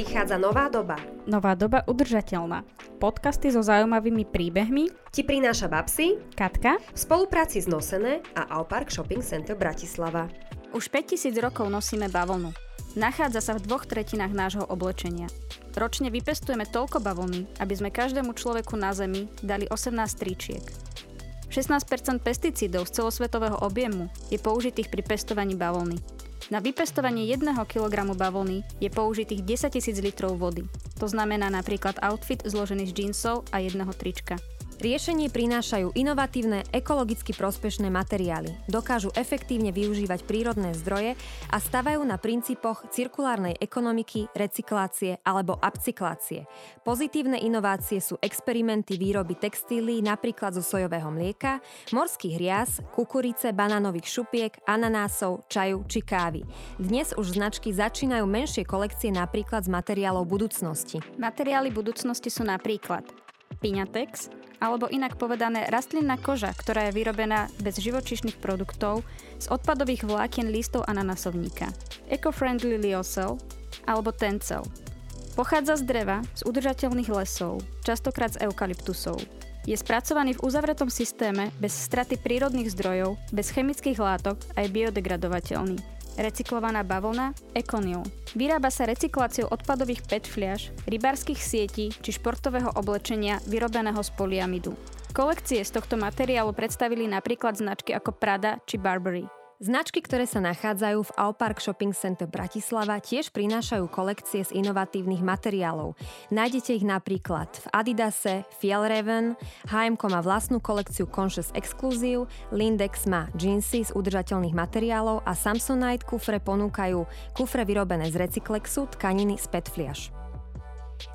Prichádza nová doba. Nová doba udržateľná. Podcasty so zaujímavými príbehmi Ti prináša Babsi Katka v spolupráci s Nosené a Aupark Shopping Center Bratislava. Už 5000 rokov nosíme bavlnu. Nachádza sa v dvoch tretinách nášho oblečenia. Ročne vypestujeme toľko bavlny, aby sme každému človeku na Zemi dali 18 tričiek. 16% pesticídov z celosvetového objemu je použitých pri pestovaní bavlny. Na vypestovanie 1 kg bavlny je použitých 10 000 litrov vody. To znamená napríklad outfit zložený z džínsov a jedného trička. Riešenie prinášajú inovatívne, ekologicky prospešné materiály, dokážu efektívne využívať prírodné zdroje a stavajú na princípoch cirkulárnej ekonomiky, recyklácie alebo upcyklácie. Pozitívne inovácie sú experimenty výroby textílií napríklad zo sojového mlieka, morských rias, kukurice, banánových šupiek, ananásov, čaju či kávy. Dnes už značky začínajú menšie kolekcie napríklad z materiálov budúcnosti. Materiály budúcnosti sú napríklad Piñatex, alebo inak povedané rastlinná koža, ktorá je vyrobená bez živočišných produktov z odpadových vlákien listov ananasovníka. Eco-friendly liocell alebo tencel. Pochádza z dreva, z udržateľných lesov, častokrát z eukalyptusov. Je spracovaný v uzavretom systéme bez straty prírodných zdrojov, bez chemických látok a je biodegradovateľný. Recyklovaná bavlna Econil. Vyrába sa recykláciou odpadových PET fliaž, rybárskych sietí či športového oblečenia vyrobeného z poliamidu. Kolekcie z tohto materiálu predstavili napríklad značky ako Prada či Burberry. Značky, ktoré sa nachádzajú v Aupark Shopping Center Bratislava, tiež prinášajú kolekcie z inovatívnych materiálov. Nájdete ich napríklad v Adidase, Fjellraven, H&M má vlastnú kolekciu Conscious Exclusive, Lindex má jeansy z udržateľných materiálov a Samsonite kufre ponúkajú kufre vyrobené z recyklexu, tkaniny z petfliaž.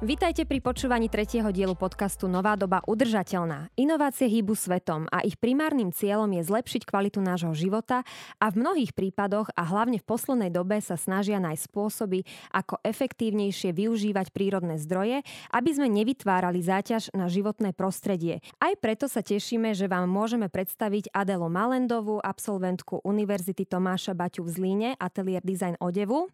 Vítajte pri počúvaní tretieho dielu podcastu Nová doba udržateľná. Inovácie hýbu svetom a ich primárnym cieľom je zlepšiť kvalitu nášho života a v mnohých prípadoch a hlavne v poslednej dobe sa snažia nájsť spôsoby, ako efektívnejšie využívať prírodné zdroje, aby sme nevytvárali záťaž na životné prostredie. Aj preto sa tešíme, že vám môžeme predstaviť Adelu Malendovú, absolventku Univerzity Tomáša Baťu v Zlíne, ateliér Design odevu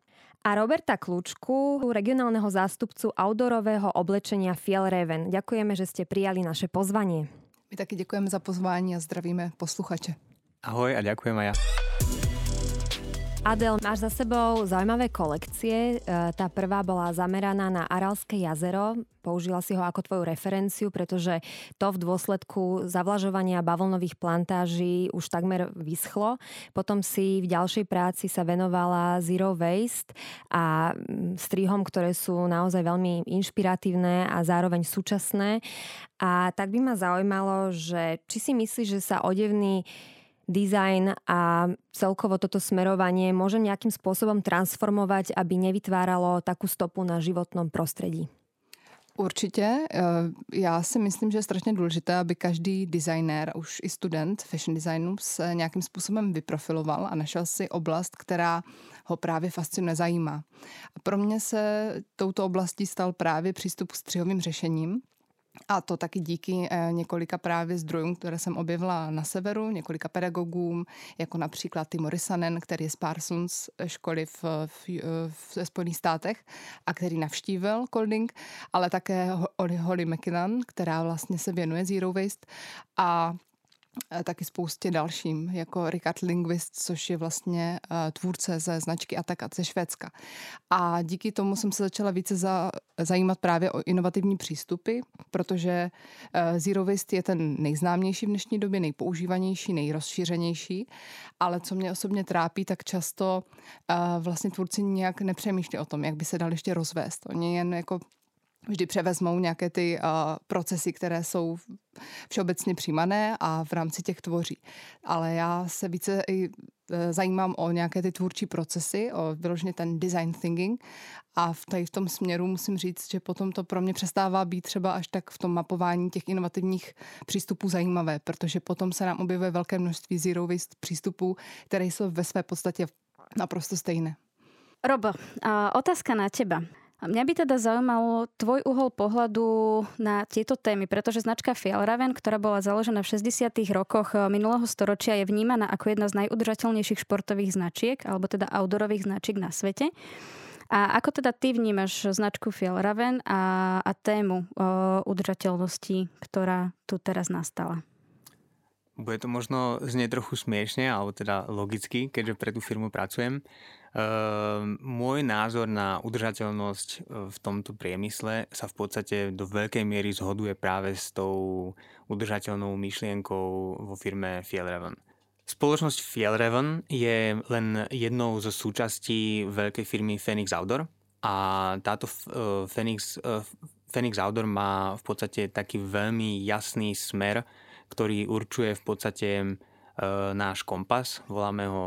a Roberta Kľúčku, regionálneho zástupcu outdoorového oblečenia Fjellraven. Ďakujeme, že ste prijali naše pozvanie. My taky děkujeme za pozvání a zdravíme posluchače. Ahoj a ďakujem aj ja. Adel, máš za sebou zaujímavé kolekcie. E, tá prvá bola zameraná na Aralské jazero. Použila si ho ako tvoju referenciu, pretože to v dôsledku zavlažovania bavlnových plantáží už takmer vyschlo. Potom si v ďalšej práci sa venovala Zero Waste a strihom, ktoré sú naozaj veľmi inšpiratívne a zároveň súčasné. A tak by ma zaujímalo, že či si myslíš, že sa odevný dizajn a celkovo toto smerovanie môže nejakým spôsobom transformovať, aby nevytváralo takú stopu na životnom prostredí? Určitě. Eh, já si myslím, že je strašně důležité, aby každý designér, už i student fashion designu, se nějakým způsobem vyprofiloval a našel si oblast, která ho právě fascinuje, zajímá. A pro mě se touto oblastí stal právě přístup k střihovým řešením, a to taky díky eh, několika právě zdrojům, které jsem objevila na severu, několika pedagogům, jako například Timo Rissanen, který je z Parsons školy v, v, v, v Spojených státech a který navštívil Colding, ale také Holly McKinnon, která vlastně se věnuje Zero Waste. A taky spoustě dalším, jako Richard Linguist, což je vlastně uh, tvůrce ze značky Atakat ze Švédska. A díky tomu jsem se začala více za, zajímat právě o inovativní přístupy, protože uh, Zero Waste je ten nejznámější v dnešní době, nejpoužívanější, nejrozšířenější, ale co mě osobně trápí, tak často uh, vlastně tvůrci nějak nepřemýšlí o tom, jak by se dali ještě rozvést. Oni jen jako vždy převezmou nějaké ty uh, procesy, které jsou všeobecně přijímané a v rámci těch tvoří. Ale já se více i e, zajímám o nějaké ty tvůrčí procesy, o vyloženě ten design thinking a v, tady v tom směru musím říct, že potom to pro mě přestává být třeba až tak v tom mapování těch inovativních přístupů zajímavé, protože potom se nám objevuje velké množství zero waste přístupů, které jsou ve své podstatě naprosto stejné. Robo, otázka na teba. A mňa by teda zaujímalo tvoj uhol pohľadu na tieto témy, pretože značka Fjallraven, ktorá bola založená v 60. rokoch eh, minulého storočia, je vnímaná ako jedna z najudržateľnejších športových značiek, alebo teda outdoorových značiek na svete. A ako teda ty vnímaš značku Fjellraven a, a tému o udržateľnosti, ktorá tu teraz nastala? Bude to možno znieť trochu smiešne, alebo teda logicky, keďže pre tú firmu pracujem. Uh, môj názor na udržateľnosť e, v tomto priemysle sa v podstate do veľkej miery zhoduje práve s tou udržateľnou myšlienkou vo firme Fjellraven. Spoločnosť Fjellraven je len jednou zo súčastí veľkej firmy Phoenix Outdoor a táto uh, Phoenix, uh, Phoenix Outdoor má v podstate taký veľmi jasný smer, ktorý určuje v podstate náš kompas, voláme ho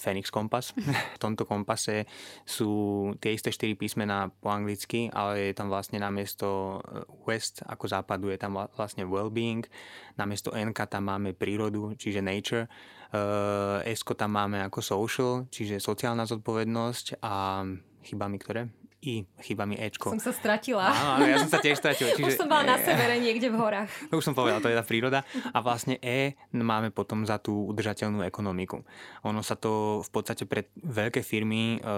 Phoenix kompas. v tomto kompase sú tie isté 4 písmená po anglicky, ale je tam vlastne namiesto e, West ako západu je tam vlastne well-being, namiesto N tam máme prírodu, čiže nature, uh, S tam máme ako social, čiže sociálna zodpovednosť a chybami ktoré? I, chýba mi Ečko. Som sa stratila. Áno, ja som sa tiež stratil. Čiže, už som bola na severe niekde v horách. To už som povedal, to je tá príroda. A vlastne E máme potom za tú udržateľnú ekonomiku. Ono sa to v podstate pre veľké firmy e,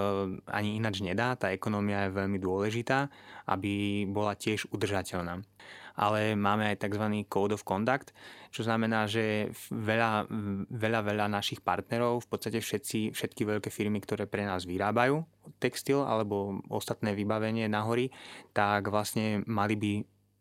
ani ináč nedá. Tá ekonomia je veľmi dôležitá, aby bola tiež udržateľná ale máme aj tzv. Code of Conduct, čo znamená, že veľa, veľa, veľa našich partnerov, v podstate všetci, všetky veľké firmy, ktoré pre nás vyrábajú textil alebo ostatné vybavenie na hory, tak vlastne mali by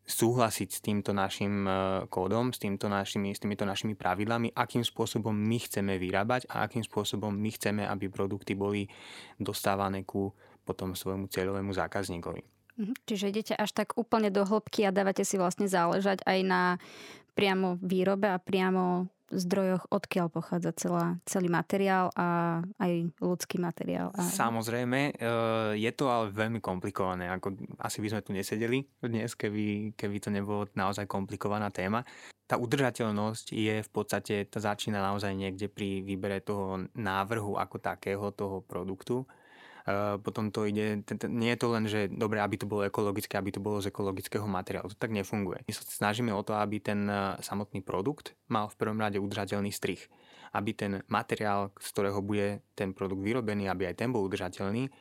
súhlasiť s týmto našim e, kódom, s, týmto našimi, s týmito našimi pravidlami, akým spôsobom my chceme vyrábať a akým spôsobom my chceme, aby produkty boli dostávané ku potom svojmu cieľovému zákazníkovi. Mhm. Čiže idete až tak úplne do hĺbky a dávate si vlastne záležať aj na priamo výrobe a priamo zdrojoch, odkiaľ pochádza celá, celý materiál a aj ľudský materiál. A... Samozrejme, e, je to ale veľmi komplikované. Ako, asi by sme tu nesedeli dnes, keby, keby to nebolo naozaj komplikovaná téma. Tá udržateľnosť je v podstate, to začína naozaj niekde pri výbere toho návrhu ako takého, toho produktu potom to ide, nie je to len, že dobre, aby to bolo ekologické, aby to bolo z ekologického materiálu. To tak nefunguje. My sa snažíme o to, aby ten e, samotný produkt mal v prvom rade udržateľný strich. Aby ten materiál, z ktorého bude ten produkt vyrobený, aby aj ten bol udržateľný,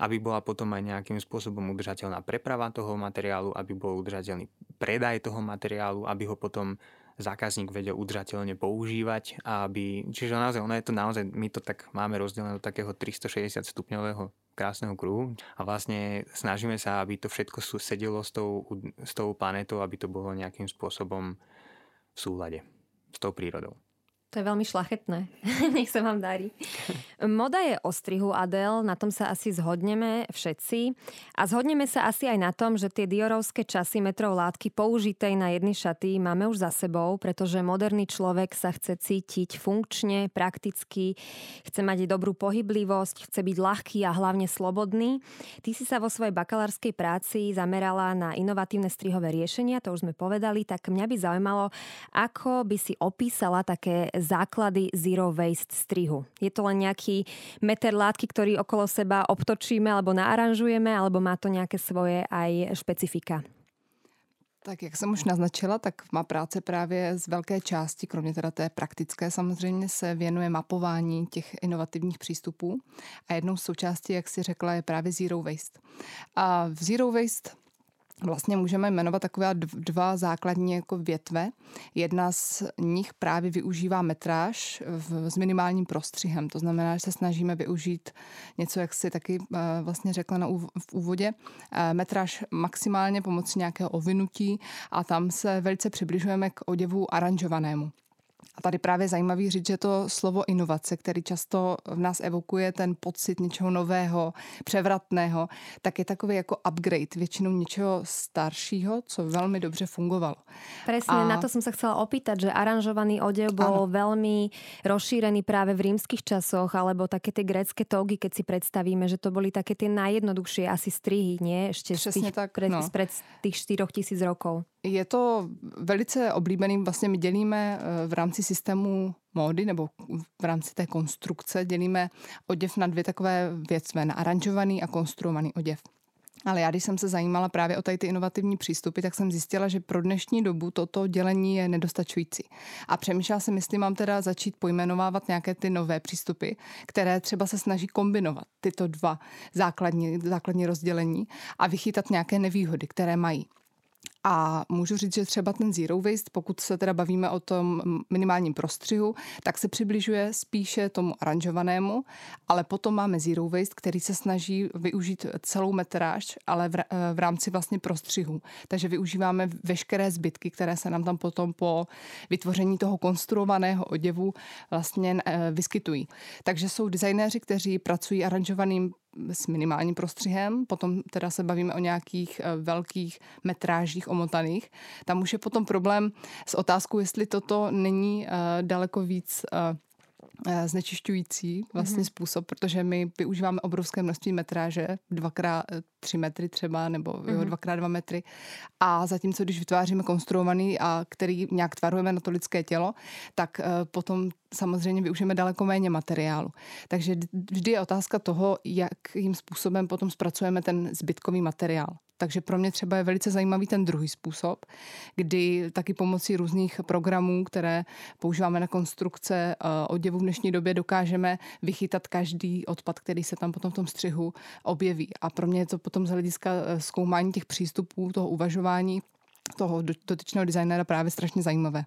aby bola potom aj nejakým spôsobom udržateľná preprava toho materiálu, aby bol udržateľný predaj toho materiálu, aby ho potom zákazník vedel udržateľne používať, aby, čiže naozaj, ono je to naozaj, my to tak máme rozdelené do takého 360 stupňového krásneho kruhu a vlastne snažíme sa, aby to všetko sedelo s tou, s tou planetou, aby to bolo nejakým spôsobom v súlade s tou prírodou. To je veľmi šlachetné. Nech sa vám darí. Moda je o strihu Adel, na tom sa asi zhodneme všetci. A zhodneme sa asi aj na tom, že tie diorovské časy metrov látky použitej na jedny šaty máme už za sebou, pretože moderný človek sa chce cítiť funkčne, prakticky, chce mať dobrú pohyblivosť, chce byť ľahký a hlavne slobodný. Ty si sa vo svojej bakalárskej práci zamerala na inovatívne strihové riešenia, to už sme povedali, tak mňa by zaujímalo, ako by si opísala také základy zero waste strihu? Je to len nejaký meter látky, ktorý okolo seba obtočíme alebo naaranžujeme, alebo má to nejaké svoje aj špecifika? Tak jak jsem už naznačila, tak má práce právě z velké části, kromě teda té praktické samozřejmě, se věnuje mapování těch inovativních přístupů. A jednou z součástí, jak si řekla, je právě Zero Waste. A v Zero Waste vlastně můžeme jmenovat takové dva základní jako větve. Jedna z nich právě využívá metráž v, s minimálním prostřihem. To znamená, že se snažíme využít něco, jak si taky uh, vlastně řekla na, v úvodě, uh, metráž maximálně pomocí nějakého ovinutí a tam se velice přibližujeme k oděvu aranžovanému. A tady právě zajímavý říct, že to slovo inovace, který často v nás evokuje ten pocit něčeho nového, převratného, tak je takový jako upgrade, většinou něčeho staršího, co velmi dobře fungovalo. Presne, a... na to som sa chcela opýtať, že aranžovaný odev bol ano. veľmi rozšírený práve v rímskych časoch, alebo také tie grécké togy, keď si predstavíme, že to boli také tie najjednoduchšie asi strihy, nie? Ešte z tých, tak, pred, no. pred tých 4 tisíc rokov. Je to velice oblíbený, vlastně my dělíme eh, v rámci systému módy nebo v rámci té konstrukce dělíme oděv na dvě takové věcve, na aranžovaný a konstruovaný oděv. Ale já, když jsem se zajímala právě o tady ty inovativní přístupy, tak jsem zjistila, že pro dnešní dobu toto dělení je nedostačující. A přemýšlela jsem, jestli mám teda začít pojmenovávat nějaké ty nové přístupy, které třeba se snaží kombinovat tyto dva základní, základní rozdělení a vychytat nějaké nevýhody, které mají. A můžu říct, že třeba ten zero waste, pokud se teda bavíme o tom minimálním prostřihu, tak se přibližuje spíše tomu aranžovanému, ale potom máme zero waste, který se snaží využít celou metráž, ale v, rámci vlastně prostřihu. Takže využíváme veškeré zbytky, které se nám tam potom po vytvoření toho konstruovaného oděvu vlastně eh, vyskytují. Takže jsou designéři, kteří pracují aranžovaným s minimálním prostřihem, potom teda se bavíme o nějakých eh, velkých metrážích omotaných. Tam už je potom problém s otázkou, jestli toto není eh, daleko víc eh, znečišťující vlastně mm-hmm. způsob, protože my využíváme obrovské množství metráže, dvakrát tři metry třeba, nebo mm-hmm. jo, dvakrát dva metry. A zatímco, když vytváříme konstruovaný a který nějak tvarujeme na to lidské tělo, tak uh, potom samozřejmě využijeme daleko méně materiálu. Takže vždy je otázka toho, jakým způsobem potom zpracujeme ten zbytkový materiál. Takže pro mě třeba je velice zajímavý ten druhý způsob, kdy taky pomocí různých programů, které používáme na konstrukce eh, oděvu v dnešní době, dokážeme vychytat každý odpad, který se tam potom v tom střihu objeví. A pro mě je to potom z hlediska eh, zkoumání těch přístupů, toho uvažování toho dotyčného designéra právě strašně zajímavé.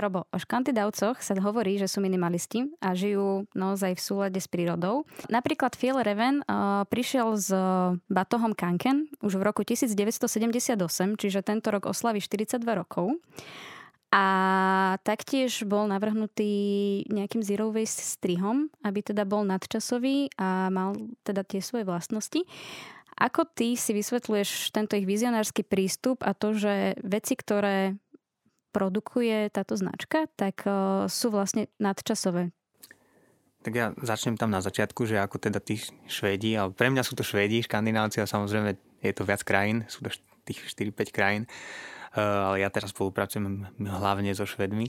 Robo, o škantidavcoch sa hovorí, že sú minimalisti a žijú naozaj v súlade s prírodou. Napríklad Phil Reven uh, prišiel s batohom Kanken už v roku 1978, čiže tento rok oslaví 42 rokov. A taktiež bol navrhnutý nejakým zero waste strihom, aby teda bol nadčasový a mal teda tie svoje vlastnosti. Ako ty si vysvetľuješ tento ich vizionársky prístup a to, že veci, ktoré produkuje táto značka, tak uh, sú vlastne nadčasové. Tak ja začnem tam na začiatku, že ako teda tí Švédi, ale pre mňa sú to Švédi, Škandinávci a samozrejme je to viac krajín, sú to tých 4-5 krajín, uh, ale ja teraz spolupracujem hlavne so Švedmi.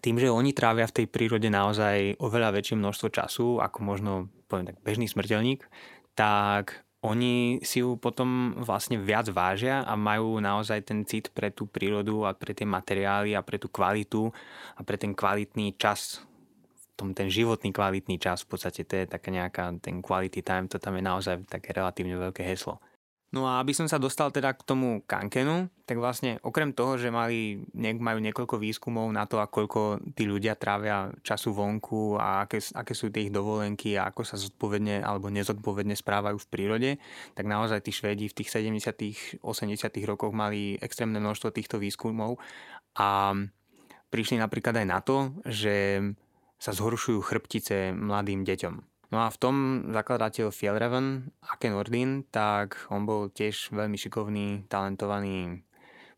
Tým, že oni trávia v tej prírode naozaj oveľa väčšie množstvo času, ako možno poviem tak bežný smrteľník, tak oni si ju potom vlastne viac vážia a majú naozaj ten cit pre tú prírodu a pre tie materiály a pre tú kvalitu a pre ten kvalitný čas tom, ten životný kvalitný čas, v podstate to je taká nejaká, ten quality time, to tam je naozaj také relatívne veľké heslo. No a aby som sa dostal teda k tomu kankenu, tak vlastne okrem toho, že mali, majú niekoľko výskumov na to, koľko tí ľudia trávia času vonku a aké, aké sú tie ich dovolenky a ako sa zodpovedne alebo nezodpovedne správajú v prírode, tak naozaj tí Švédi v tých 70 80 rokoch mali extrémne množstvo týchto výskumov a prišli napríklad aj na to, že sa zhoršujú chrbtice mladým deťom. No a v tom zakladateľ Fjellreven, Aken Nordin, tak on bol tiež veľmi šikovný, talentovaný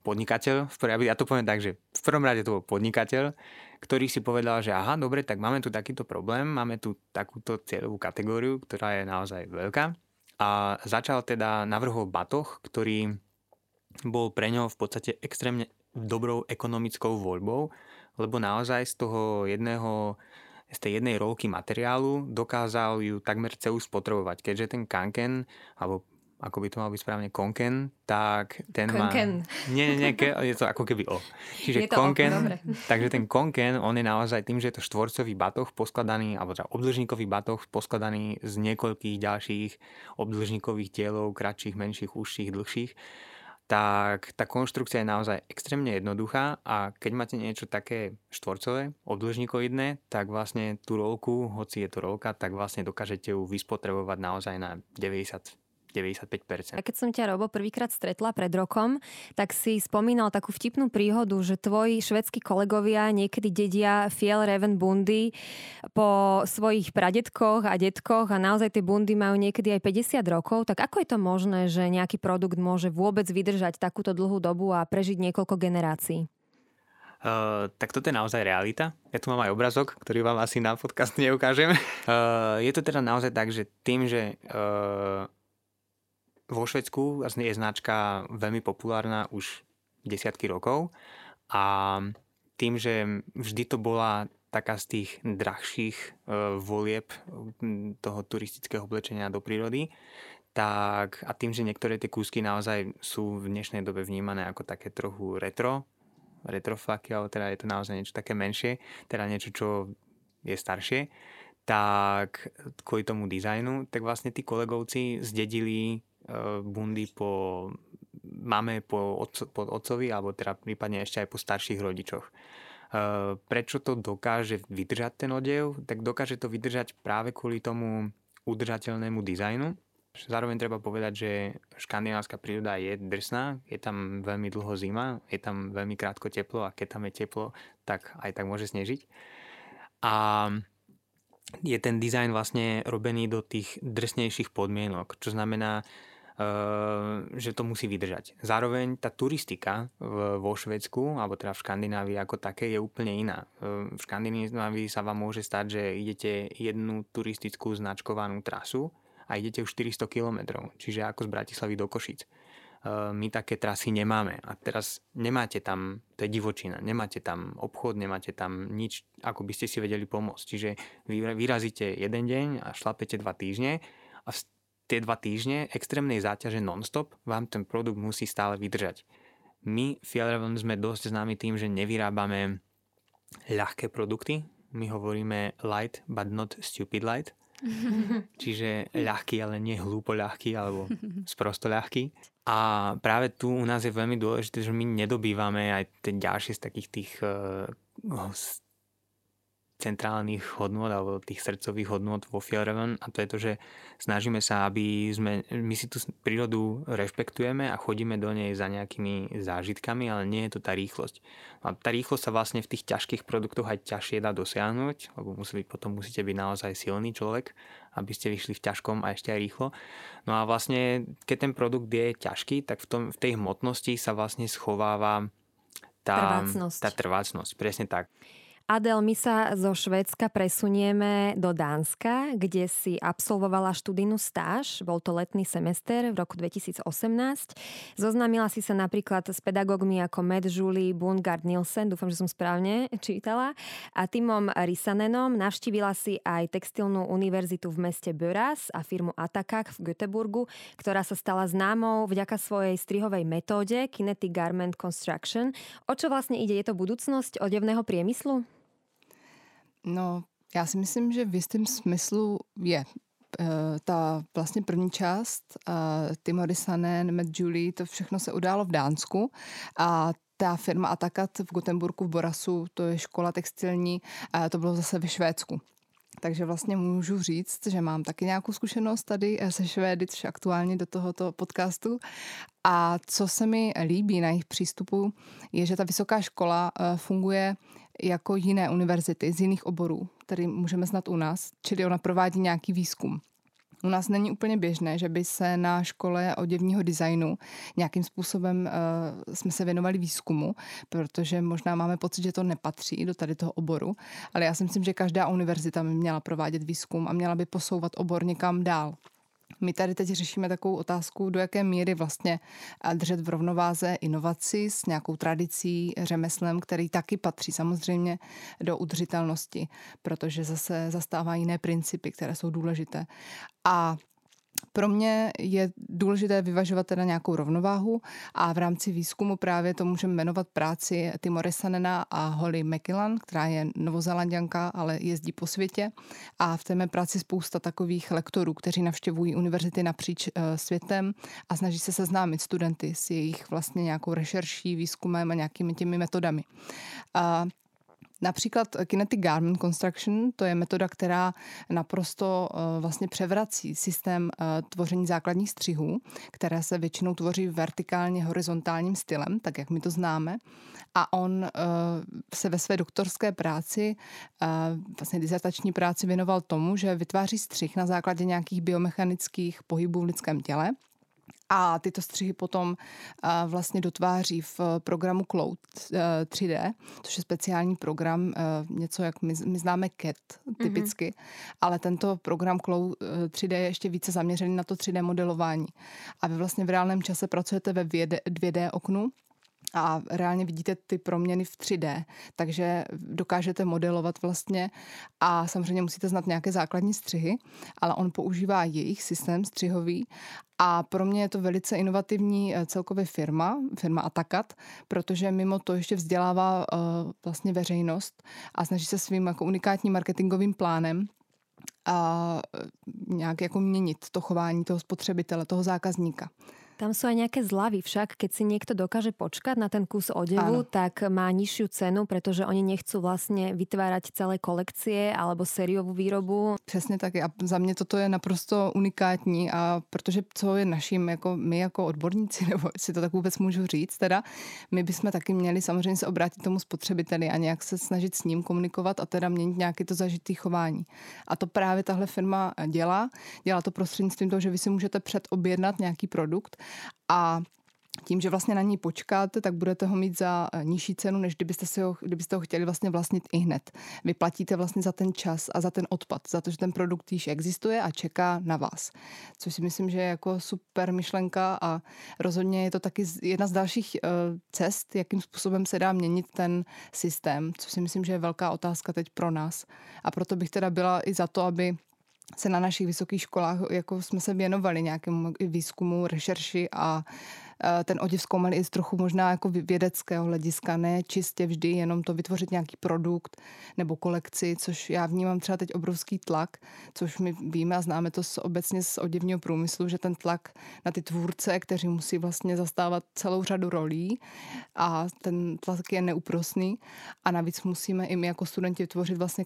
podnikateľ. Ja to poviem tak, že v prvom rade to bol podnikateľ, ktorý si povedal, že aha, dobre, tak máme tu takýto problém, máme tu takúto cieľovú kategóriu, ktorá je naozaj veľká. A začal teda navrhol batoh, ktorý bol pre ňo v podstate extrémne dobrou ekonomickou voľbou, lebo naozaj z toho jedného z tej jednej rolky materiálu dokázal ju takmer celú spotrebovať, keďže ten kanken, alebo ako by to mal byť správne, konken, tak ten konken. má... Nie, nie, nie, je to ako keby o. Čiže je to konken, o, takže ten konken, on je naozaj tým, že je to štvorcový batoh poskladaný, alebo teda obdĺžnikový batoh poskladaný z niekoľkých ďalších obdĺžnikových dielov, kratších, menších, užších, dlhších tak tá konštrukcia je naozaj extrémne jednoduchá a keď máte niečo také štvorcové, obdĺžnikoidné, tak vlastne tú rolku, hoci je to rolka, tak vlastne dokážete ju vyspotrebovať naozaj na 90 95%. A keď som ťa, Robo, prvýkrát stretla pred rokom, tak si spomínal takú vtipnú príhodu, že tvoji švedskí kolegovia niekedy dedia Fiel Reven bundy po svojich pradetkoch a detkoch a naozaj tie bundy majú niekedy aj 50 rokov. Tak ako je to možné, že nejaký produkt môže vôbec vydržať takúto dlhú dobu a prežiť niekoľko generácií? Uh, tak toto je naozaj realita. Ja tu mám aj obrazok, ktorý vám asi na podcast neukážem. Uh, je to teda naozaj tak, že tým, že uh, vo Švedsku je značka veľmi populárna už desiatky rokov. A tým, že vždy to bola taká z tých drahších e, volieb toho turistického oblečenia do prírody, tak a tým, že niektoré tie kúsky naozaj sú v dnešnej dobe vnímané ako také trochu retro, retroflaky, alebo teda je to naozaj niečo také menšie, teda niečo, čo je staršie, tak kvôli tomu dizajnu, tak vlastne tí kolegovci zdedili bundy po máme po, otco, po otcovi, alebo teda prípadne ešte aj po starších rodičoch. Uh, prečo to dokáže vydržať ten odev? Tak dokáže to vydržať práve kvôli tomu udržateľnému dizajnu. Zároveň treba povedať, že škandinávska príroda je drsná, je tam veľmi dlho zima, je tam veľmi krátko teplo a keď tam je teplo, tak aj tak môže snežiť. A je ten dizajn vlastne robený do tých drsnejších podmienok, čo znamená, eh, že to musí vydržať. Zároveň tá turistika vo Švedsku, alebo teda v Škandinávii ako také, je úplne iná. Eh, v Škandinávii sa vám môže stať, že idete jednu turistickú značkovanú trasu, a idete už 400 km, čiže ako z Bratislavy do Košic. E, my také trasy nemáme a teraz nemáte tam, to je divočina, nemáte tam obchod, nemáte tam nič, ako by ste si vedeli pomôcť. Čiže vy vyrazíte jeden deň a šlapete dva týždne a tie dva týždne extrémnej záťaže non-stop vám ten produkt musí stále vydržať. My Fjellraven sme dosť známi tým, že nevyrábame ľahké produkty. My hovoríme light, but not stupid light. Čiže ľahký, ale nie hlúpo ľahký, alebo sprosto ľahký. A práve tu u nás je veľmi dôležité, že my nedobývame aj tie ďalšie z takých tých uh, centrálnych hodnot alebo tých srdcových hodnot vo Fjellraven a to je to, že snažíme sa, aby sme, my si tú prírodu rešpektujeme a chodíme do nej za nejakými zážitkami, ale nie je to tá rýchlosť. A tá rýchlosť sa vlastne v tých ťažkých produktoch aj ťažšie dá dosiahnuť, lebo musí byť, potom musíte byť naozaj silný človek, aby ste vyšli v ťažkom a ešte aj rýchlo. No a vlastne, keď ten produkt je ťažký, tak v, tom, v tej hmotnosti sa vlastne schováva tá trvácnosť. Tá trvácnosť, presne tak. Adel, my sa zo Švédska presunieme do Dánska, kde si absolvovala študijnú stáž. Bol to letný semester v roku 2018. Zoznámila si sa napríklad s pedagógmi ako Matt Julie Bundgard Nielsen, dúfam, že som správne čítala, a Timom Risanenom. Navštívila si aj textilnú univerzitu v meste Böras a firmu Atakak v Göteborgu, ktorá sa stala známou vďaka svojej strihovej metóde Kinetic Garment Construction. O čo vlastne ide? Je to budúcnosť odevného priemyslu? No, já si myslím, že v jistém smyslu je eh, ta vlastně první část, uh, Timothy Sanen, Matt Julie, to všechno se událo v Dánsku a ta firma Atakat v Gutenburgu v Borasu, to je škola textilní, to bylo zase ve Švédsku. Takže vlastně můžu říct, že mám taky nějakou zkušenost tady eh, se Švédy, což aktuálně do tohoto podcastu. A co se mi líbí na jejich přístupu, je, že ta vysoká škola funguje jako jiné univerzity z jiných oborů, který můžeme znát u nás, čili ona provádí nějaký výzkum. U nás není úplně běžné, že by se na škole oděvního designu nějakým způsobem uh, jsme se věnovali výzkumu, protože možná máme pocit, že to nepatří do tady toho oboru, ale já si myslím, že každá univerzita by měla provádět výzkum a měla by posouvat obor někam dál. My tady teď řešíme takovou otázku, do jaké míry vlastně držet v rovnováze inovaci s nějakou tradicí, řemeslem, který taky patří samozřejmě do udržitelnosti, protože zase zastává jiné principy, které jsou důležité. A pro mě je důležité vyvažovat teda nějakou rovnováhu a v rámci výzkumu právě to můžeme jmenovat práci Timore Sanena a Holly McKillan, která je novozelandianka, ale jezdí po světě a v té mé práci spousta takových lektorů, kteří navštěvují univerzity napříč uh, světem a snaží se seznámit studenty s jejich vlastně nějakou rešerší, výzkumem a nějakými těmi metodami. Uh, Například Kinetic Garment Construction, to je metoda, která naprosto eh, vlastně převrací systém eh, tvoření základních střihů, které se většinou tvoří vertikálně horizontálním stylem, tak jak my to známe. A on eh, se ve své doktorské práci, vlastně dizertační práci věnoval tomu, že vytváří střih na základě nějakých biomechanických pohybů v lidském těle a tyto střihy potom vlastně dotváří v programu Cloud 3D, e, což je speciální program, e, něco jak my, my známe CAT typicky, mm-hmm. ale tento program Cloud 3D e, je ještě více zaměřený na to 3D modelování. A vy vlastně v reálném čase pracujete ve 2D, 2D oknu a reálně vidíte ty proměny v 3D, takže dokážete modelovat vlastně a samozřejmě musíte znát nějaké základní střihy, ale on používá jejich systém střihový a pro mě je to velice inovativní eh, celkově firma, firma Atakat, protože mimo to ještě vzdělává uh, vlastně veřejnost a snaží se svým jako unikátním marketingovým plánem a nějak jako měnit to chování toho spotřebitele, toho zákazníka. Tam sú aj nejaké zľavy však, keď si niekto dokáže počkať na ten kus odevu, Áno. tak má nižšiu cenu, pretože oni nechcú vlastne vytvárať celé kolekcie alebo sériovú výrobu. Přesně tak a za mě toto je naprosto unikátní a protože co je naším, jako my jako odborníci, nebo si to tak vůbec můžu říct, teda my bychom taky měli samozřejmě se obrátit tomu spotřebiteli a nějak se snažit s ním komunikovat a teda měnit nějaké to zažitý chování. A to právě tahle firma dělá. Dělá to prostřednictvím toho, že vy si můžete předobjednat nějaký produkt a tím, že vlastně na ní počkáte, tak budete ho mít za eh, nižší cenu, než kdybyste, si ho, kdybyste ho chtěli vlastně vlastnit i hned. Vyplatíte vlastně za ten čas a za ten odpad, za to, že ten produkt již existuje a čeká na vás. Což si myslím, že je jako super myšlenka a rozhodně je to taky jedna z dalších eh, cest, jakým způsobem se dá měnit ten systém, což si myslím, že je velká otázka teď pro nás. A proto bych teda byla i za to, aby se na našich vysokých školách, jako jsme se věnovali nějakému výzkumu, rešerši a ten oděv zkoumali i z trochu možná jako vědeckého hlediska, ne čistě vždy jenom to vytvořit nějaký produkt nebo kolekci, což já vnímám třeba teď obrovský tlak, což my víme a známe to z, obecně z oděvního průmyslu, že ten tlak na ty tvůrce, kteří musí vlastně zastávat celou řadu rolí a ten tlak je neúprosný a navíc musíme i my jako studenti tvořit vlastně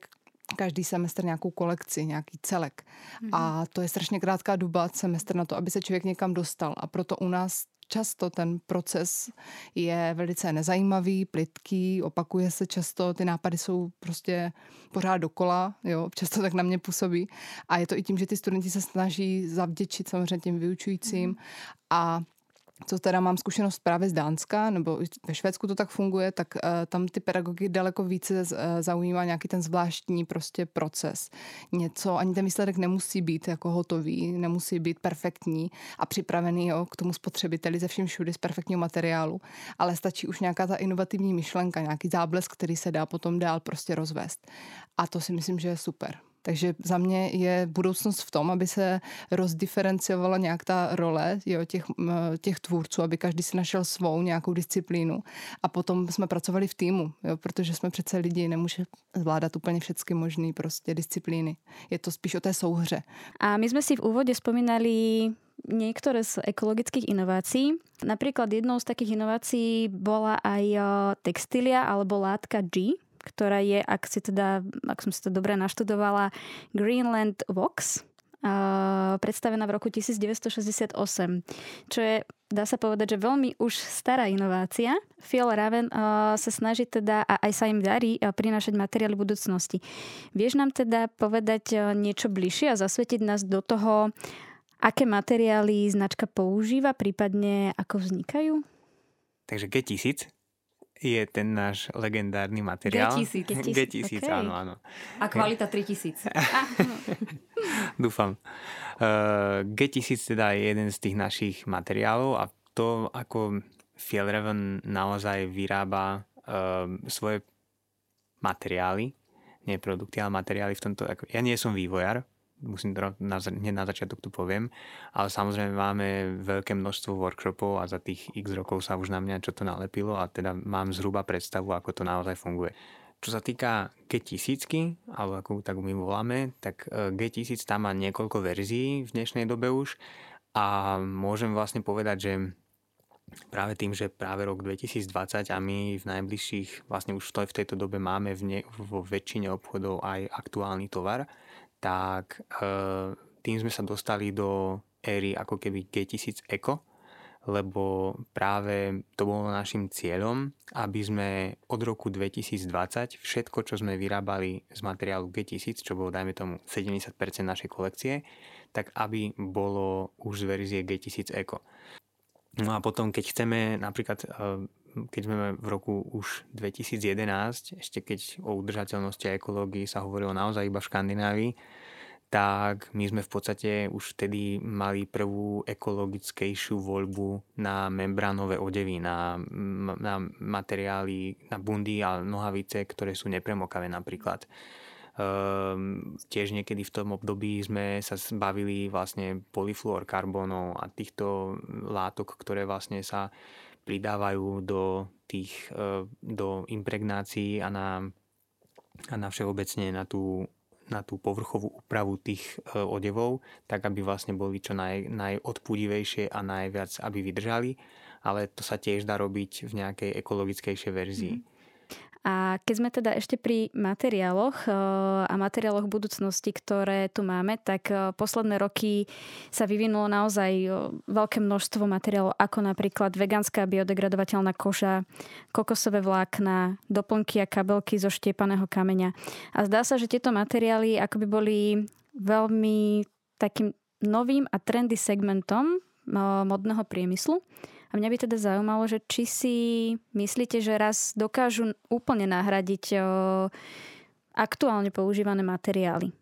každý semestr nějakou kolekci, nějaký celek. Mm-hmm. A to je strašně krátká doba, semestr na to, aby se člověk někam dostal. A proto u nás často ten proces je velice nezajímavý, plitký, opakuje se často, ty nápady jsou prostě pořád dokola, jo, často tak na mě působí. A je to i tím, že ty studenti se snaží zavděčit samozřejmě těm vyučujícím mm. a co teda mám zkušenost právě z Dánska, nebo ve Švédsku to tak funguje, tak uh, tam ty pedagogy daleko více uh, zaujímá nějaký ten zvláštní prostě proces. Něco, ani ten výsledek nemusí být jako hotový, nemusí být perfektní a připravený jo, k tomu spotřebiteli ze vším všudy z perfektního materiálu, ale stačí už nějaká ta inovativní myšlenka, nějaký záblesk, který se dá potom dál prostě rozvést. A to si myslím, že je super. Takže za mě je budoucnost v tom, aby se rozdiferenciovala nějak ta role jo, těch, těch tvůrců, aby každý si našel svou nějakou disciplínu. A potom jsme pracovali v týmu, jo, protože jsme přece lidi, nemůže zvládat úplně všechny možné prostě disciplíny. Je to spíš o té souhře. A my jsme si v úvode spomínali niektoré z ekologických inovácií. Napríklad jednou z takých inovácií bola aj textília alebo látka G, ktorá je, ak, si teda, ak som si to dobre naštudovala, Greenland Vox, uh, predstavená v roku 1968, čo je dá sa povedať, že veľmi už stará inovácia. Phil Raven uh, sa snaží teda, a aj sa im darí, uh, prinášať materiály budúcnosti. Vieš nám teda povedať niečo bližšie a zasvetiť nás do toho, aké materiály značka používa, prípadne ako vznikajú? Takže G1000 je ten náš legendárny materiál. G1000. G1000, okay. áno, áno. A kvalita 3000. Dúfam. Uh, G1000 teda je jeden z tých našich materiálov a to, ako Fjellraven naozaj vyrába uh, svoje materiály, nie produkty, ale materiály v tomto. Ako, ja nie som vývojar, musím to na, hneď na začiatok tu poviem, ale samozrejme máme veľké množstvo workshopov a za tých x rokov sa už na mňa čo to nalepilo a teda mám zhruba predstavu, ako to naozaj funguje. Čo sa týka G1000, alebo ako tak my voláme, tak e, G1000 tam má niekoľko verzií v dnešnej dobe už a môžem vlastne povedať, že práve tým, že práve rok 2020 a my v najbližších, vlastne už v tejto dobe máme v ne, vo väčšine obchodov aj aktuálny tovar, tak eh, tým sme sa dostali do éry ako keby G1000 Eco, lebo práve to bolo našim cieľom, aby sme od roku 2020 všetko, čo sme vyrábali z materiálu G1000, čo bolo dajme tomu 70% našej kolekcie, tak aby bolo už z verzie G1000 Eco. No a potom, keď chceme napríklad eh, keď sme v roku už 2011, ešte keď o udržateľnosti a ekológii sa hovorilo naozaj iba v Škandinávii, tak my sme v podstate už vtedy mali prvú ekologickejšiu voľbu na membránové odevy, na, na materiály, na bundy a nohavice, ktoré sú nepremokavé napríklad. Um, tiež niekedy v tom období sme sa zbavili vlastne polyfluorkarbonov a týchto látok, ktoré vlastne sa pridávajú do tých, uh, do impregnácií a na, a na všeobecne na tú, na tú povrchovú úpravu tých uh, odevov, tak aby vlastne boli čo naj, najodpudivejšie a najviac, aby vydržali. Ale to sa tiež dá robiť v nejakej ekologickejšej verzii. Mm. A keď sme teda ešte pri materiáloch eh, a materiáloch budúcnosti, ktoré tu máme, tak eh, posledné roky sa vyvinulo naozaj eh, veľké množstvo materiálov, ako napríklad vegánska biodegradovateľná koža, kokosové vlákna, doplnky a kabelky zo štiepaného kameňa. A zdá sa, že tieto materiály akoby boli veľmi takým novým a trendy segmentom modného priemyslu. A mňa by teda zaujímalo, že či si myslíte, že raz dokážu úplne nahradiť aktuálně používané materiály.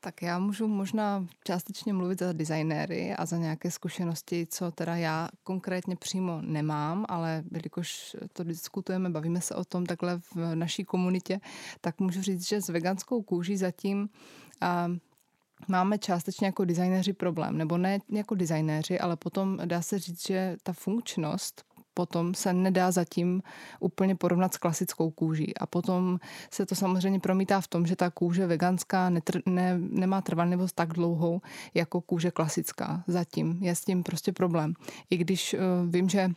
Tak já můžu možná částečně mluvit za designéry a za nějaké zkušenosti, co teda já konkrétně přímo nemám, ale jelikož to diskutujeme, bavíme se o tom takhle v naší komunitě, tak můžu říct, že s veganskou kůží zatím máme částečně jako designéři problém, nebo ne jako designéři, ale potom dá se říct, že ta funkčnost potom se nedá zatím úplně porovnat s klasickou kůží. A potom se to samozřejmě promítá v tom, že ta kůže veganská netr- ne, nemá trvanlivost tak dlouhou jako kůže klasická. Zatím je s tím prostě problém. I když uh, vím, že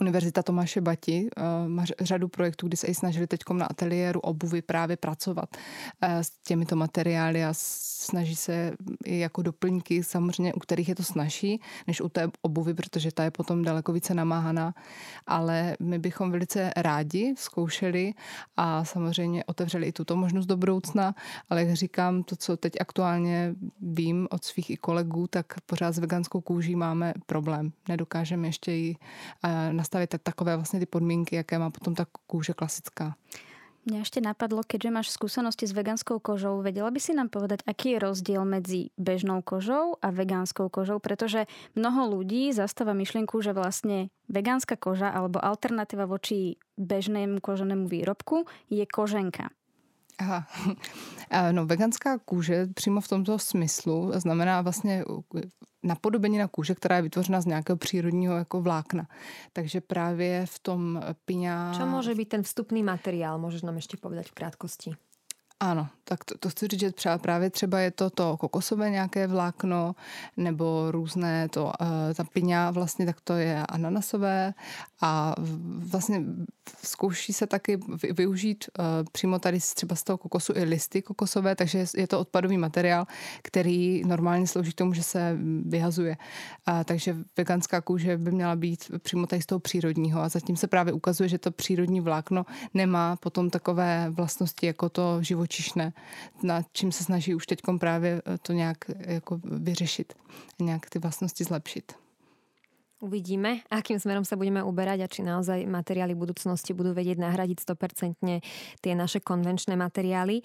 Univerzita Tomáše Bati uh, má řadu projektů, kdy se i snažili teď na ateliéru obuvy právě pracovat uh, s těmito materiály a snaží se i jako doplňky, samozřejmě u kterých je to snažší než u té obuvy, protože ta je potom daleko více namáhaná, ale my bychom velice rádi zkoušeli a samozřejmě otevřeli i tuto možnost do budoucna, ale jak říkám, to, co teď aktuálně vím od svých i kolegů, tak pořád s veganskou kůží máme problém. Nedokážeme ještě ji uh, nastavit takové vlastně ty podmínky, jaké má potom ta kůže klasická. Mňa ešte napadlo, keďže máš skúsenosti s vegánskou kožou, vedela by si nám povedať, aký je rozdiel medzi bežnou kožou a vegánskou kožou, pretože mnoho ľudí zastáva myšlienku, že vlastne vegánska koža alebo alternatíva voči bežnému koženému výrobku je koženka. Aha. No, veganská kůže přímo v tomto smyslu znamená vlastně napodobenina kůže, která je vytvořena z nějakého přírodního jako vlákna. Takže právě v tom piňa... Čo může být ten vstupný materiál? Můžeš nám ještě povedať v krátkosti? Ano, tak to, to chci říct, že třeba, právě třeba je to to kokosové nějaké vlákno, nebo různé to, uh, ta piňa vlastně, tak to je ananasové a vlastně zkouší se taky využít uh, přímo tady třeba z toho kokosu i listy kokosové, takže je to odpadový materiál, který normálně slouží k tomu, že se vyhazuje. Uh, takže veganská kůže by měla být přímo tady z toho přírodního a zatím se právě ukazuje, že to přírodní vlákno nemá potom takové vlastnosti jako to živočišné, na čím se snaží už teď právě to nějak jako vyřešit, nějak ty vlastnosti zlepšit. Uvidíme, akým smerom sa budeme uberať a či naozaj materiály budúcnosti budú vedieť nahradiť 100% tie naše konvenčné materiály.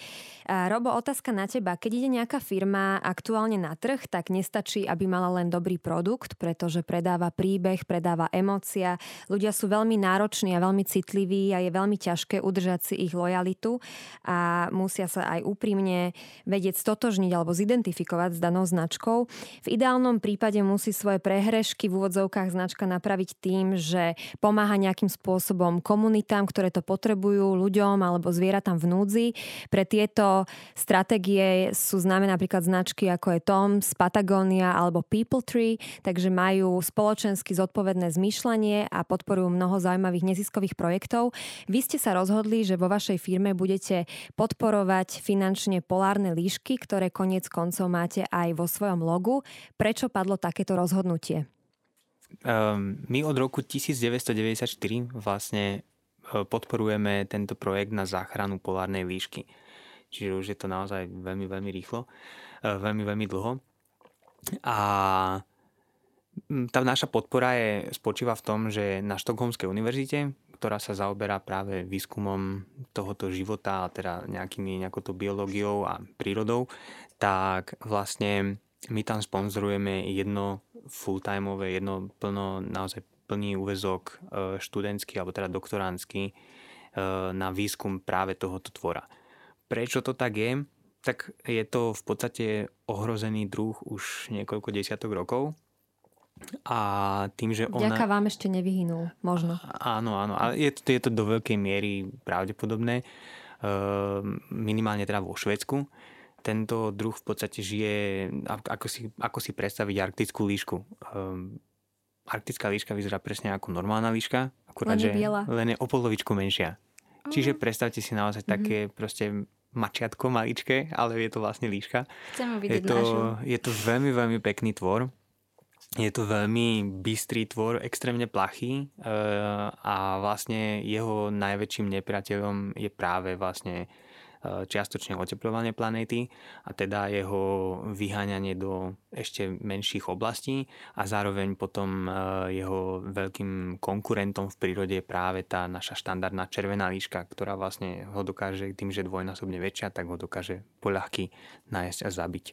Robo, otázka na teba. Keď ide nejaká firma aktuálne na trh, tak nestačí, aby mala len dobrý produkt, pretože predáva príbeh, predáva emócia. Ľudia sú veľmi nároční a veľmi citliví a je veľmi ťažké udržať si ich lojalitu a musia sa aj úprimne vedieť stotožniť alebo zidentifikovať s danou značkou. V ideálnom prípade musí svoje prehrešky v úvodzovkách úvodzovkách značka napraviť tým, že pomáha nejakým spôsobom komunitám, ktoré to potrebujú, ľuďom alebo zvieratám v núdzi. Pre tieto stratégie sú známe napríklad značky ako je Toms, Patagonia alebo People Tree, takže majú spoločensky zodpovedné zmýšľanie a podporujú mnoho zaujímavých neziskových projektov. Vy ste sa rozhodli, že vo vašej firme budete podporovať finančne polárne líšky, ktoré koniec koncov máte aj vo svojom logu. Prečo padlo takéto rozhodnutie? Um, my od roku 1994 vlastne e, podporujeme tento projekt na záchranu polárnej výšky. Čiže už je to naozaj veľmi, veľmi rýchlo, e, veľmi, veľmi dlho. A tá naša podpora je, spočíva v tom, že na Štokholmskej univerzite, ktorá sa zaoberá práve výskumom tohoto života a teda nejakými, nejakou to biológiou a prírodou, tak vlastne my tam sponzorujeme jedno full-timeové, jedno plno, naozaj plný úvezok e, študentský alebo teda doktoránsky e, na výskum práve tohoto tvora. Prečo to tak je? Tak je to v podstate ohrozený druh už niekoľko desiatok rokov a tým, že ona... Ďaká vám ešte nevyhynul, možno. Áno, áno, ale je to, je to do veľkej miery pravdepodobné, ehm, minimálne teda vo Švedsku. Tento druh v podstate žije, ako si, ako si predstaviť arktickú líšku. Ehm, arktická líška vyzerá presne ako normálna líška, akurát, len že biela. len je o polovičku menšia. Čiže predstavte si naozaj mm-hmm. také proste mačiatko maličké, ale je to vlastne líška. Chcem vidieť je to, je to veľmi, veľmi pekný tvor je to veľmi bystrý tvor, extrémne plachý eh, a vlastne jeho najväčším nepriateľom je práve vlastne čiastočne oteplovanie planéty a teda jeho vyháňanie do ešte menších oblastí a zároveň potom eh, jeho veľkým konkurentom v prírode je práve tá naša štandardná červená líška, ktorá vlastne ho dokáže tým, že dvojnásobne väčšia, tak ho dokáže poľahky nájsť a zabiť.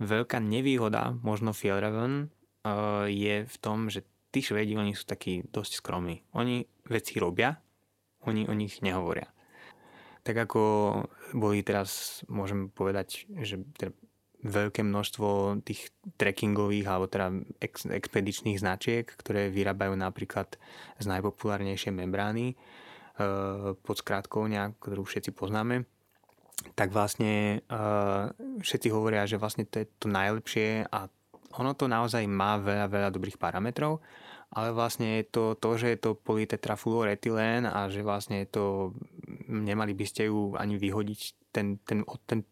Veľká nevýhoda možno Fjellraven uh, je v tom, že tí Švedi, oni sú takí dosť skromní. Oni veci robia, oni o nich nehovoria. Tak ako boli teraz, môžem povedať, že teda veľké množstvo tých trekkingových alebo teda ex- expedičných značiek, ktoré vyrábajú napríklad z najpopulárnejšej membrány e, pod skrátkou nejak, ktorú všetci poznáme, tak vlastne e, všetci hovoria, že vlastne to je to najlepšie a ono to naozaj má veľa, veľa dobrých parametrov, ale vlastne je to to, že je to polytetrafluoretylén a že vlastne je to, nemali by ste ju ani vyhodiť ten, ten, ten,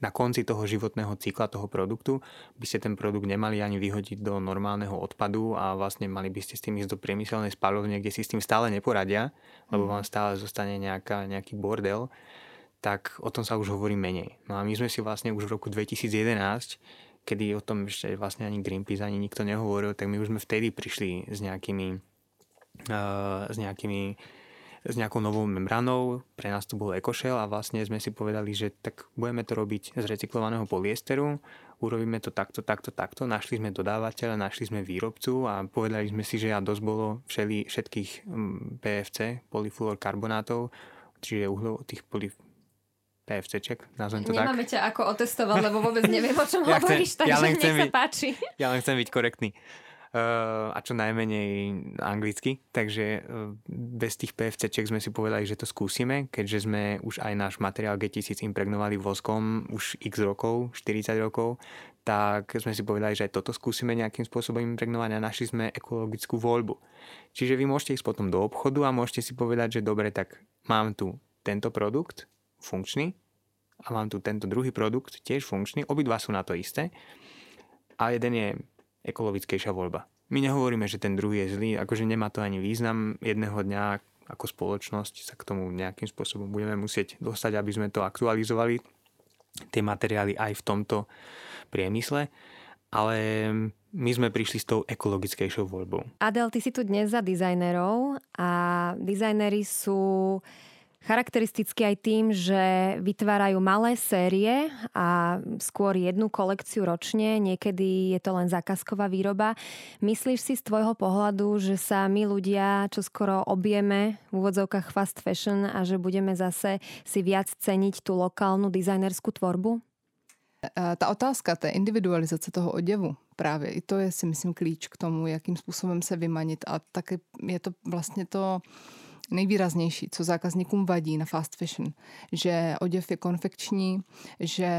na konci toho životného cykla toho produktu by ste ten produkt nemali ani vyhodiť do normálneho odpadu a vlastne mali by ste s tým ísť do priemyselnej spalovne, kde si s tým stále neporadia, lebo mhm. vám stále zostane nejaká, nejaký bordel, tak o tom sa už hovorí menej. No a my sme si vlastne už v roku 2011 kedy o tom ešte vlastne ani Greenpeace, ani nikto nehovoril, tak my už sme vtedy prišli s nejakými, uh, s nejakými s nejakou novou membranou, pre nás to bol EcoShell a vlastne sme si povedali, že tak budeme to robiť z recyklovaného polyesteru, urobíme to takto, takto, takto, našli sme dodávateľa, našli sme výrobcu a povedali sme si, že a dosť bolo všeli, všetkých mm, PFC, polyfluorkarbonátov, čiže uhlo, tých poly, PFCček, nazvem to Nemáme tak. ťa ako otestovať, lebo vôbec neviem, o čom ja hovoríš, chcem, takže ja len chcem byť, sa páči. Ja len chcem byť korektný. Uh, a čo najmenej anglicky, takže uh, bez tých PFCčiek sme si povedali, že to skúsime, keďže sme už aj náš materiál G1000 impregnovali voskom už x rokov, 40 rokov, tak sme si povedali, že aj toto skúsime nejakým spôsobom impregnovať a našli sme ekologickú voľbu. Čiže vy môžete ísť potom do obchodu a môžete si povedať, že dobre, tak mám tu tento produkt, funkčný a mám tu tento druhý produkt, tiež funkčný, obidva sú na to isté a jeden je ekologickejšia voľba. My nehovoríme, že ten druhý je zlý, akože nemá to ani význam. Jedného dňa ako spoločnosť sa k tomu nejakým spôsobom budeme musieť dostať, aby sme to aktualizovali, tie materiály aj v tomto priemysle, ale my sme prišli s tou ekologickejšou voľbou. Adel, ty si tu dnes za dizajnerov a dizajnery sú charakteristicky aj tým, že vytvárajú malé série a skôr jednu kolekciu ročne, niekedy je to len zákazková výroba. Myslíš si z tvojho pohľadu, že sa my ľudia čo skoro objeme v úvodzovkách fast fashion a že budeme zase si viac ceniť tú lokálnu dizajnerskú tvorbu? Ta otázka té individualizace toho oděvu, právě i to je si myslím klíč k tomu, jakým způsobem se vymanit a také je to vlastně to nejvýraznější, co zákazníkům vadí na fast fashion, že oděv je konfekční, že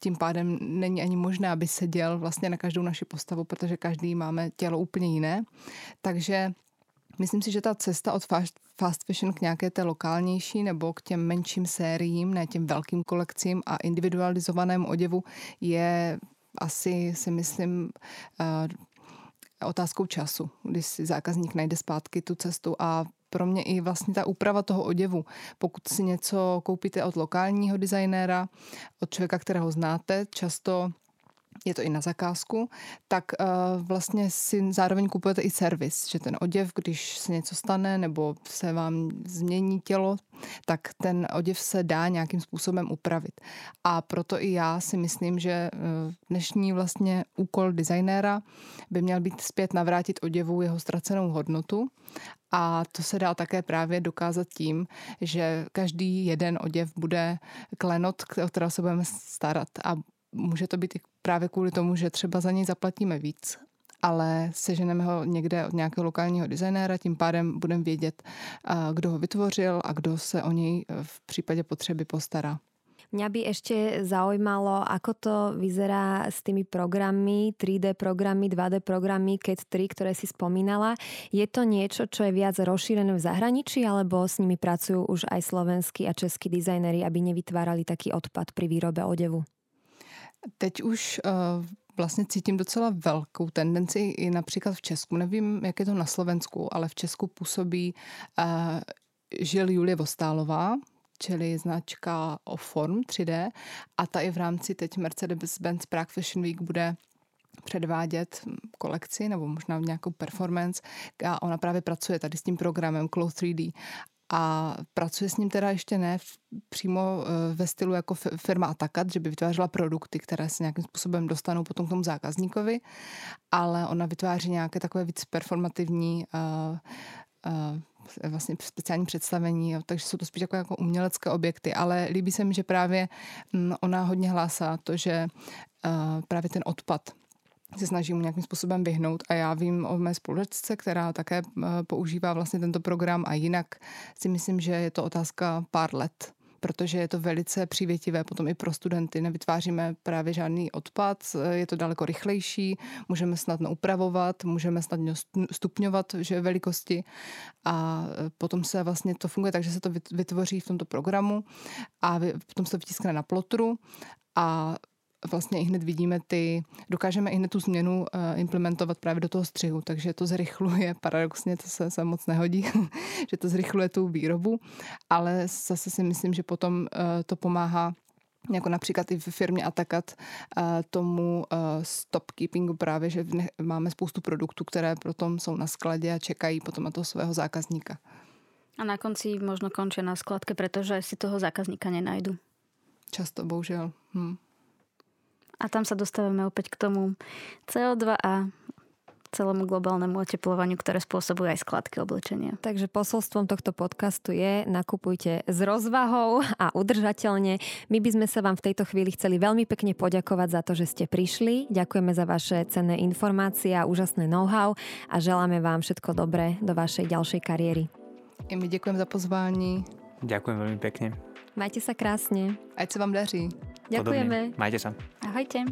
tím pádem není ani možné, aby seděl vlastně na každou naši postavu, protože každý máme tělo úplně jiné. Takže myslím si, že ta cesta od fast, fast fashion k nějaké té lokálnější nebo k těm menším sériím, ne těm velkým kolekcím a individualizovanému oděvu je asi si myslím uh, otázkou času, když si zákazník najde zpátky tu cestu a pro mě i vlastně ta úprava toho oděvu. Pokud si něco koupíte od lokálního designéra, od člověka, kterého znáte, často je to i na zakázku, tak uh, vlastně si zároveň kupujete i servis, že ten oděv, když se něco stane nebo se vám změní tělo, tak ten oděv se dá nějakým způsobem upravit. A proto i já si myslím, že uh, dnešní vlastně úkol designéra by měl být zpět navrátit oděvu jeho ztracenou hodnotu a to se dá také právě dokázat tím, že každý jeden oděv bude klenot, o kterého se budeme starat a může to být i právě kvůli tomu, že třeba za něj zaplatíme víc, ale seženeme ho někde od nějakého lokálního designéra, tím pádem budeme vědět, kdo ho vytvořil a kdo se o něj v případě potřeby postará. Mňa by ešte zaujímalo, ako to vyzerá s tými programy, 3D programy, 2D programy, CAT 3, ktoré si spomínala. Je to niečo, čo je viac rozšírené v zahraničí, alebo s nimi pracujú už aj slovenskí a českí dizajneri, aby nevytvárali taký odpad pri výrobe odevu? Teď už uh, vlastně cítím docela velkou tendenci i například v Česku. Nevím, jak je to na Slovensku, ale v Česku působí uh, Žil Julie Vostálová, čili značka o Form 3D a ta i v rámci teď Mercedes-Benz Prague Fashion Week bude předvádět kolekci nebo možná nějakou performance a ona právě pracuje tady s tím programem Cloth 3D a pracuje s ním teda ještě ne přímo eh, ve stylu jako firma Atakat, že by vytvářela produkty, které se nějakým způsobem dostanou potom k tomu zákazníkovi, ale ona vytváří nějaké takové víc performativní uh, uh, vlastně speciální představení, takže jsou to spíš jako, jako umělecké objekty, ale líbí se mi, že právě mm, ona hodně hlásá to, že uh, právě ten odpad se snaží mu nějakým způsobem vyhnout a já vím o mé společce, která také eh, používá vlastně tento program a jinak si myslím, že je to otázka pár let protože je to velice přívětivé potom i pro studenty. Nevytváříme právě žádný odpad, je to daleko rychlejší, můžeme snadno upravovat, můžeme snadno stupňovat že velikosti a eh, potom se vlastně to funguje tak, že se to vytvoří v tomto programu a potom se to vytiskne na plotru a vlastně i hned vidíme ty, dokážeme i hned tu změnu uh, implementovat právě do toho střihu, takže to zrychluje, paradoxně to se, se moc nehodí, že to zrychluje tu výrobu, ale zase si myslím, že potom uh, to pomáhá jako například i v firmě Atakat uh, tomu uh, stopkeepingu právě, že máme spoustu produktů, které potom jsou na skladě a čekají potom na toho svého zákazníka. A na konci možno končí na skladke, protože si toho zákazníka nenajdu. Často, bohužel. Hm. A tam sa dostávame opäť k tomu CO2 a celému globálnemu oteplovaniu, ktoré spôsobuje aj skladky oblečenia. Takže posolstvom tohto podcastu je nakupujte s rozvahou a udržateľne. My by sme sa vám v tejto chvíli chceli veľmi pekne poďakovať za to, že ste prišli. Ďakujeme za vaše cenné informácie a úžasné know-how a želáme vám všetko dobré do vašej ďalšej kariéry. I my ďakujem za pozvání. Ďakujem veľmi pekne. Majte sa krásne. Ať sa vám daří. Ďakujeme. Podobne. Majte sa. Ahojte.